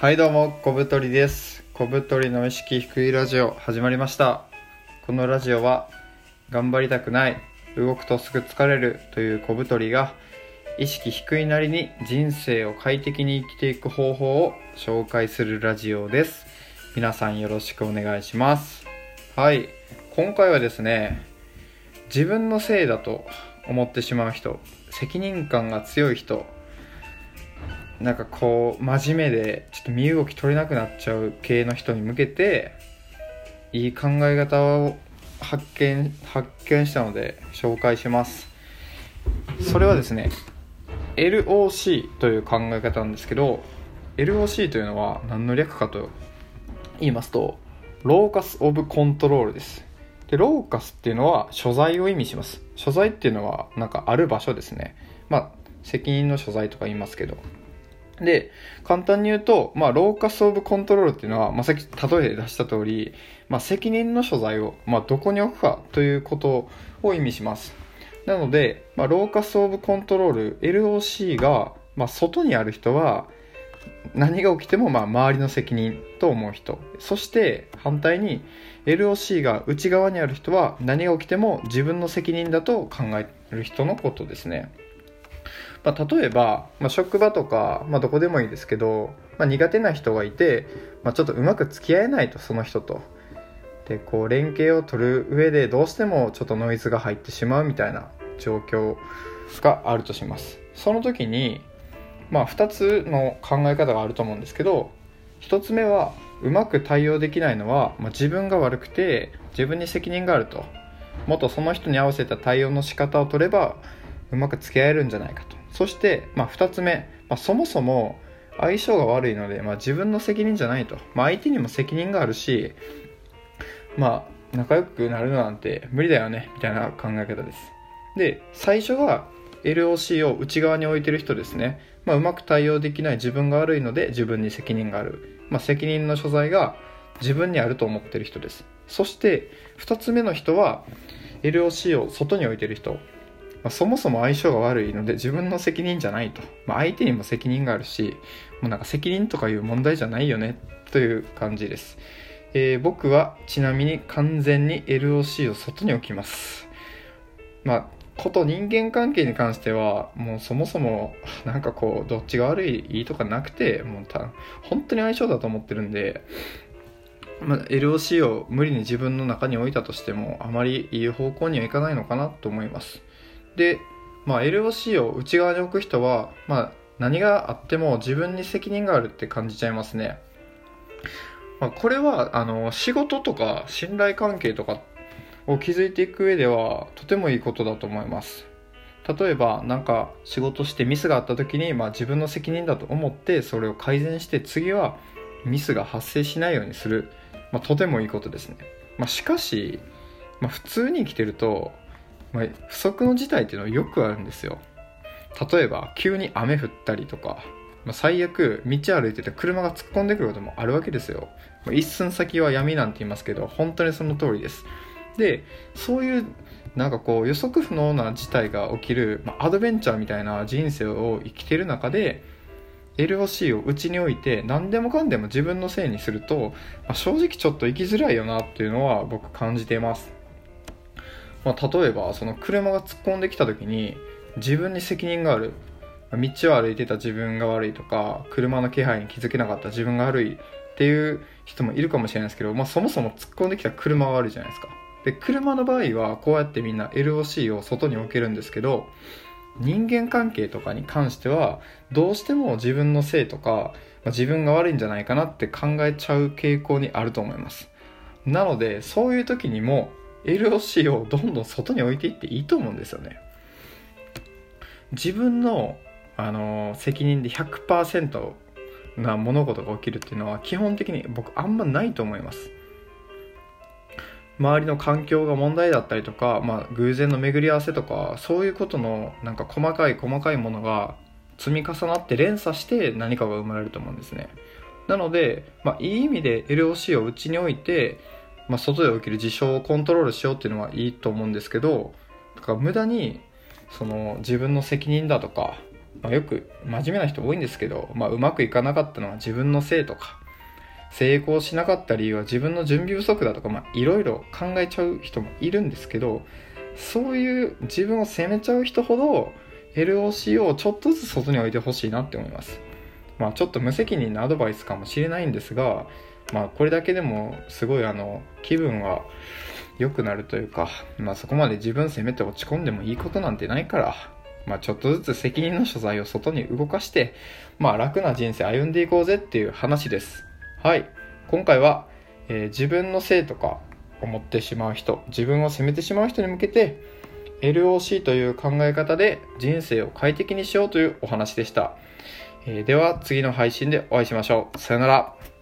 はいどうも、小太りです。小太りの意識低いラジオ始まりました。このラジオは、頑張りたくない、動くとすぐ疲れるという小太りが、意識低いなりに人生を快適に生きていく方法を紹介するラジオです。皆さんよろしくお願いします。はい、今回はですね、自分のせいだと思ってしまう人、責任感が強い人、なんかこう真面目でちょっと身動き取れなくなっちゃう系の人に向けていい考え方を発見発見したので紹介します。それはですね LOC という考え方なんですけど LOC というのは何の略かと言いますとローカス・オブ・コントロールです。でローカスっていうのは所在を意味します。所在っていうのはなんかある場所ですね。まあ責任の所在とか言いますけど。で、簡単に言うと、まあ、ローカスオブコントロールっていうのは、まあ、さっき例えで出した通り、まあ、責任の所在を、まあ、どこに置くかということを意味します。なので、まあ、ローカスオブコントロール、LOC が、まあ、外にある人は、何が起きても、まあ、周りの責任と思う人。そして、反対に、LOC が内側にある人は、何が起きても自分の責任だと考える人のことですね。まあ、例えば、まあ、職場とか、まあ、どこでもいいですけど、まあ、苦手な人がいて、まあ、ちょっとうまく付き合えないとその人と。でこう連携を取る上でどうしてもちょっとノイズが入ってしまうみたいな状況があるとします。その時に、まあ、2つの考え方があると思うんですけど1つ目はうまく対応できないのは、まあ、自分が悪くて自分に責任があると。もっとその人に合わせた対応の仕方を取ればうまく付き合えるんじゃないかと。そして、まあ、2つ目、まあ、そもそも相性が悪いので、まあ、自分の責任じゃないと、まあ、相手にも責任があるし、まあ、仲良くなるなんて無理だよねみたいな考え方です。で最初が LOC を内側に置いてる人ですね、まあ、うまく対応できない自分が悪いので自分に責任がある、まあ、責任の所在が自分にあると思ってる人です。そして2つ目の人は LOC を外に置いてる人。まあ、そもそも相性が悪いので自分の責任じゃないと、まあ、相手にも責任があるしもうなんか責任とかいう問題じゃないよねという感じです、えー、僕はちなみに完全に LOC を外に置きます。まあこと人間関係に関してはもうそもそもなんかこうどっちが悪いいいとかなくてもうた本当に相性だと思ってるんでまあ、LOC を無理に自分の中に置いたとしてもあまりいい方向にはいかないのかなと思います。で、まあ、LOC を内側に置く人は、まあ、何があっても自分に責任があるって感じちゃいますね。まあ、これはあの仕事とか信頼関係とかを築いていく上ではとてもいいことだと思います。例えば何か仕事してミスがあった時に、まあ、自分の責任だと思ってそれを改善して次はミスが発生しないようにする、まあ、とてもいいことですね。まあ、しかし、まあ、普通に生きてるとまあ、不測の事態っていうのはよくあるんですよ。例えば急に雨降ったりとか、まあ、最悪道歩いてて車が突っ込んでくることもあるわけですよ、まあ、一寸先は闇なんて言いますけど本当にその通りです。でそういうなんかこう予測不能な事態が起きる、まあ、アドベンチャーみたいな人生を生きてる中で LOC を内に置いて何でもかんでも自分のせいにすると、まあ、正直ちょっと生きづらいよなっていうのは僕感じています。まあ、例えばその車が突っ込んできた時に自分に責任がある。道を歩いてた自分が悪いとか車の気配に気づけなかった自分が悪いっていう人もいるかもしれないですけど、まあ、そもそも突っ込んできた車が悪いじゃないですか。で車の場合はこうやってみんな LOC を外に置けるんですけど人間関係とかに関してはどうしても自分のせいとか、まあ、自分が悪いんじゃないかなって考えちゃう傾向にあると思います。なのでそういう時にも LOC をどんどん外に置いていっていいと思うんですよね。自分の、あの責任で100%な物事が起きるっていうのは基本的に僕あんまないと思います。周りの環境が問題だったりとか、まあ、偶然の巡り合わせとかそういうことのなんか細かい細かいものが積み重なって連鎖して何かが生まれると思うんですね。なので、まあ、いい意味で LOC を内に置いてまあ、外で起きる事象をコントロールしようっていうのはいいと思うんですけどだから無駄にその自分の責任だとかまあ、よく真面目な人多いんですけど、まあ、うまくいかなかったのは自分のせいとか成功しなかった理由は自分の準備不足だとかいろいろ考えちゃう人もいるんですけどそういう自分を責めちゃう人ほど LOC をちょっとずつ外に置いてほしいなって思います。まあちょっと無責任なアドバイスかもしれないんですがまあこれだけでもすごいあの気分は良くなるというかまあそこまで自分責めて落ち込んでもいいことなんてないからまあちょっとずつ責任の所在を外に動かしてまあ楽な人生歩んでいこうぜっていう話ですはい今回は、えー、自分のせいとか思ってしまう人自分を責めてしまう人に向けて LOC という考え方で人生を快適にしようというお話でした。えー、では次の配信でお会いしましょう。さよなら。